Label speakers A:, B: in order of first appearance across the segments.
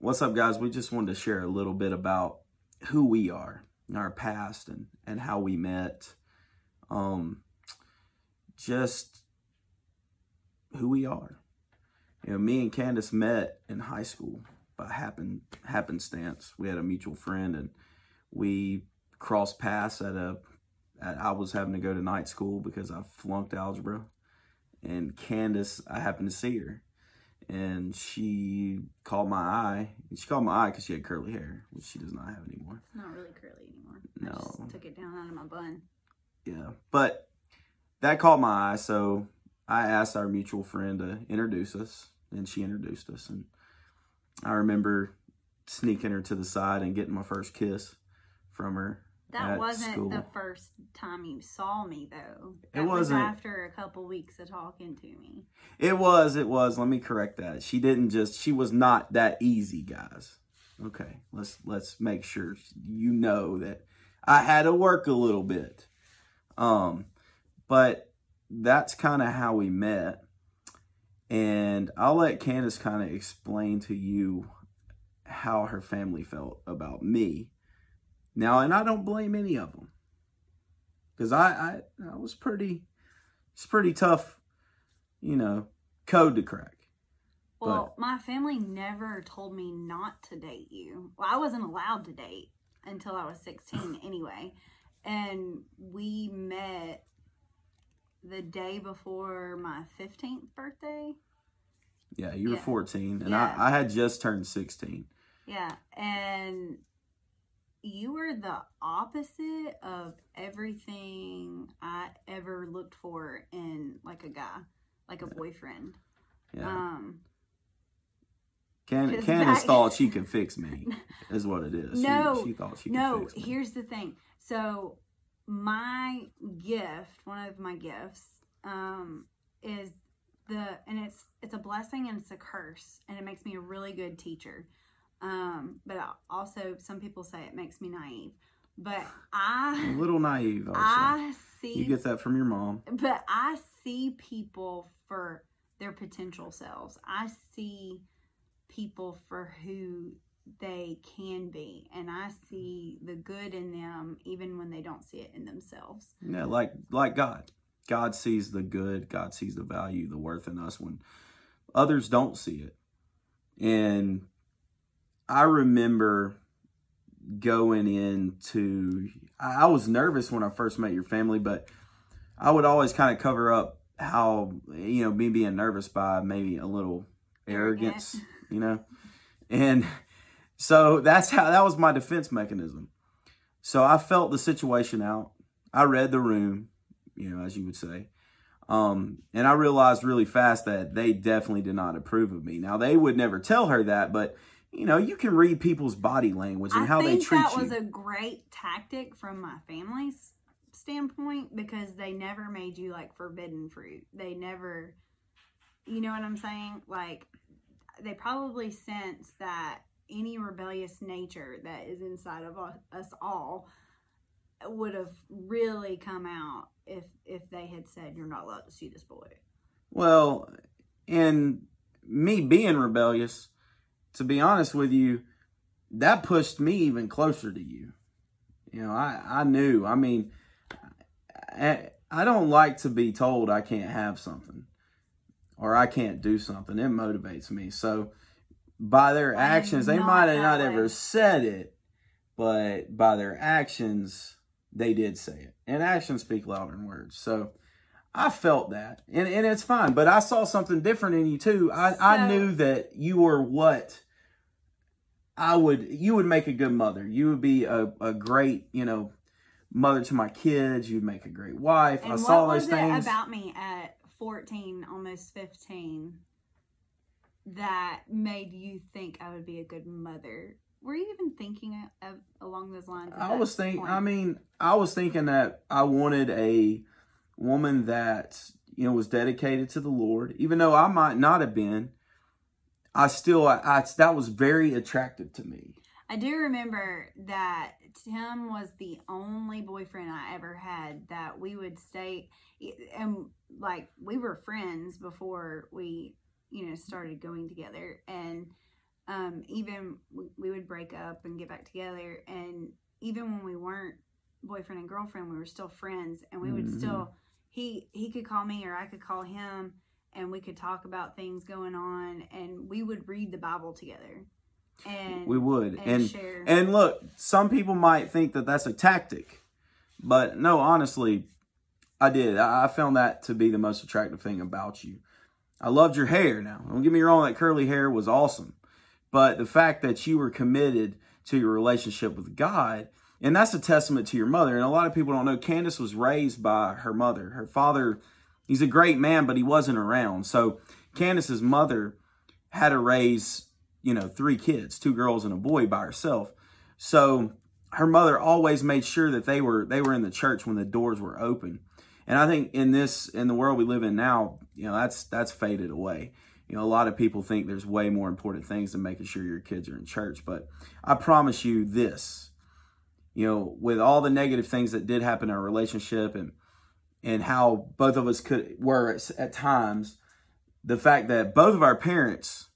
A: What's up, guys? We just wanted to share a little bit about who we are, our past, and and how we met. Um, just who we are. You know, me and Candace met in high school by happen happenstance. We had a mutual friend, and we crossed paths at a. At, I was having to go to night school because I flunked algebra, and Candace, I happened to see her, and she called my eye. She called my eye because she had curly hair, which she does not have anymore.
B: It's not really curly anymore. I
A: No.
B: just took it down out of my bun.
A: Yeah, but that caught my eye, so I asked our mutual friend to introduce us, and she introduced us. And I remember sneaking her to the side and getting my first kiss from her.
B: That
A: at
B: wasn't
A: school.
B: the first time you saw me, though.
A: It
B: That was
A: wasn't.
B: after a couple weeks of talking to me.
A: It was, it was. Let me correct that. She didn't just. She was not that easy, guys. Okay, let's let's make sure you know that I had to work a little bit. Um, but that's kind of how we met, and I'll let Candace kind of explain to you how her family felt about me. Now, and I don't blame any of them, because I, I I was pretty. It's pretty tough you know, code to crack.
B: Well, my family never told me not to date you. Well, I wasn't allowed to date until I was 16 anyway. And we met the day before my 15th birthday.
A: Yeah, you were
B: Yeah.
A: 14, and
B: Yeah.
A: I, I had just turned 16.
B: Yeah. And you were the opposite of everything I ever looked for in like a guy, like a boyfriend.
A: Yeah.
B: Um,
A: Can, Candace thought she could fix me, is what it is.
B: No,
A: she, she thought she could
B: No,
A: fix me.
B: here's the thing. So my gift, one of my gifts, um, is the and it's it's a blessing and it's a curse, and it makes me a really good teacher. Um, but I- also some people say it makes me naive. But I a
A: little naive, say.
B: I see
A: You get that from your mom.
B: but I see people for their potential selves. I see people for who they can be, and I see the good in them even when they don't see it in themselves.
A: Yeah, like like God. God sees the good. God sees the value, the worth in us when others don't see it. And I remember going into. I was nervous when I first met your family, but I would always kind of cover up how you know me being nervous by maybe a little arrogance, you know, and so that's how that was my defense mechanism. So I felt the situation out. I read the room, you know, as you would say. Um, and I realized really fast that they definitely did not approve of me. Now they would never tell her that, but you know, you can read people's body language and
B: I
A: how they
B: think
A: treat
B: that
A: you.
B: was a great tactic from my family's standpoint because they never made you like forbidden fruit. They never, you know what I'm saying? Like, they probably sense that any rebellious nature that is inside of us us all would have really come out if if they had said you're not allowed to see this boy.
A: Well, and me being rebellious, to be honest with you, that pushed me even closer to you. You know, I, I knew. I mean, I, I don't like to be told I can't have something or I can't do something. It motivates me. So by their
B: I
A: actions, they might have not
B: way.
A: ever said it, but by their actions, they did say it. And actions speak louder than words. So I felt that. And, and it's fine. But I saw something different in you too. I, I knew that you were what I would you would make a good mother. You would be a, a great, you know, mother to my kids. You'd make a great wife. I saw those things.
B: about me at 14, almost 15, that made you think I would be a good mother? Were you even thinking of, of- along those lines?
A: I was thinking. I mean, I was thinking that I wanted a woman that you know was dedicated to the Lord, even though I might not have been. I still, I, I that was very attractive to me.
B: I do remember that Tim was the only boyfriend I ever had that we would stay and like we were friends before we, you know, started going together and um, even we, we would break up and get back together, and even when we weren't boyfriend and girlfriend, we were still friends, and we would
A: Mhm.
B: still he he could call me or I could call him, and we could talk about things going on, and we would read the Bible together, and
A: we would.
B: and,
A: and
B: share.
A: and look some people might think that that's a tactic but no honestly i did. I I found that to be the most attractive thing about you. I loved your hair now. Don't get me wrong that curly hair was awesome but the fact that you were committed to your relationship with god and that's a testament to your mother and a lot of people don't know candace was raised by her mother her father he's a great man but he wasn't around so candace's mother had to raise you know, three kids, two girls and a boy by herself. So her mother always made sure that they were they were in the church when the doors were open. And I think in this in the world we live in now, you know, that's that's faded away. You know, a lot of people think there's way more important things than making sure your kids are in church. But I promise you this, you know, with all the negative things that did happen in our relationship and and how both of us could were at, at times, the fact that both of our parents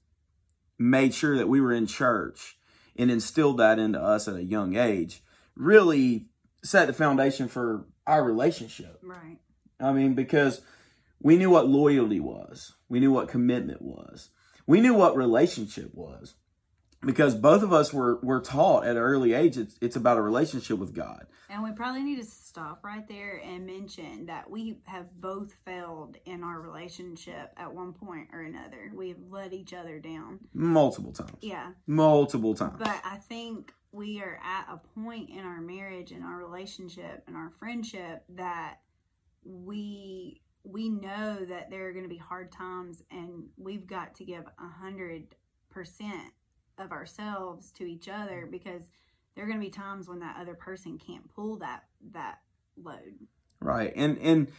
A: made sure that we were in church and instilled that into us at a young age really set the foundation for our relationship.
B: right.
A: I mean, because we knew what loyalty was, we knew what commitment was, we knew what relationship was. Because both of us were, were taught at an early age, it's, it's about a relationship with God.
B: And we probably need to stop right there and mention that we have both failed in our relationship at one point or another. We have let each other down.
A: Multiple times.
B: Yeah.
A: Multiple times.
B: But I think we are at a point in our marriage and our relationship and our friendship that we we know that there are going to be hard times and we've got to give a hundred percent of ourselves to each other mm. because there are going to be times when that other person can't pull that that load
A: Right. And and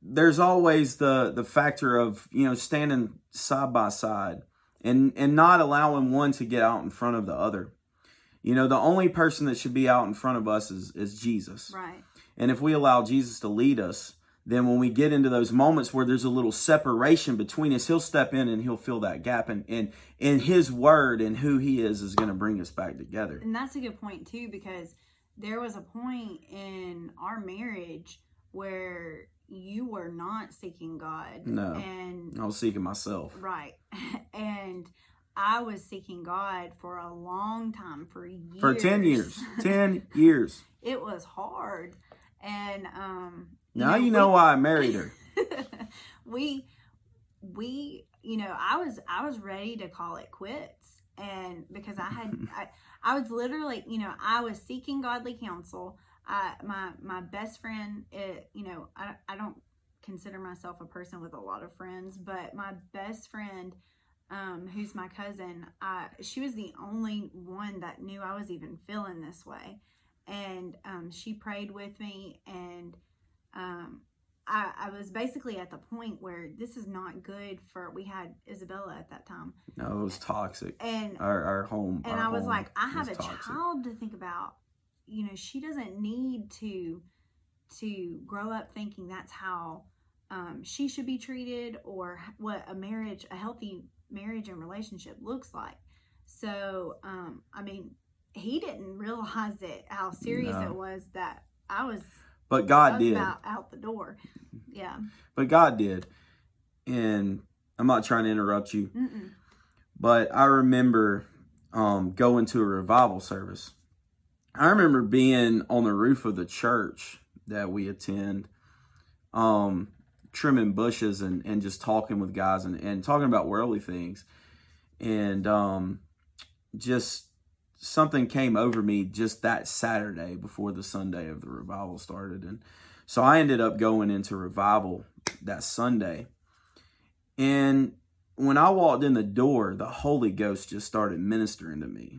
A: there's always the the factor of, you know, standing side by side and and not allowing one to get out in front of the other. You know, the only person that should be out in front of us is is Jesus.
B: right
A: And if we allow Jesus to lead us, then when we get into those moments where there's a little separation between us, he'll step in and he'll fill that gap and and, and his word and who he is is going to bring us back together.
B: and that's a good point too because there was a point in our marriage where you were not seeking God
A: No.
B: and
A: I was seeking myself.
B: right and I was seeking God for a long time for years
A: For 10 years. 10 years.
B: it was hard and um
A: Now you know
B: we-
A: why I married her.
B: we we you know i was i was ready to call it quits and because i had I, I was literally you know i was seeking godly counsel I, my my best friend it, you know I, I don't consider myself a person with a lot of friends but my best friend um, who's my cousin I, she was the only one that knew i was even feeling this way and um, she prayed with me and um, I, I was basically at the point where this is not good for we had isabella at that time
A: No, it was toxic.
B: and
A: Our our home.
B: and
A: our
B: I was
A: home
B: like, I have a
A: toxic.
B: child to think about. You know, she doesn't need to to grow up thinking that's how um, she should be treated or what a marriage, a healthy marriage and relationship looks like. So, um, I mean, he didn't realize it how serious
A: No.
B: it was that I was,
A: But God did.
B: about out the door. Yeah.
A: But God did. And I'm not trying to interrupt you,
B: Mm-mm.
A: but I remember um, going to a revival service. I remember being on the roof of the church that we attend, um, trimming bushes and, and just talking with guys and, and talking about worldly things. And um, just something came over me just that Saturday before the Sunday of the revival started. And so I ended up going into revival that Sunday. And when I walked in the door, the Holy Ghost just started ministering to me.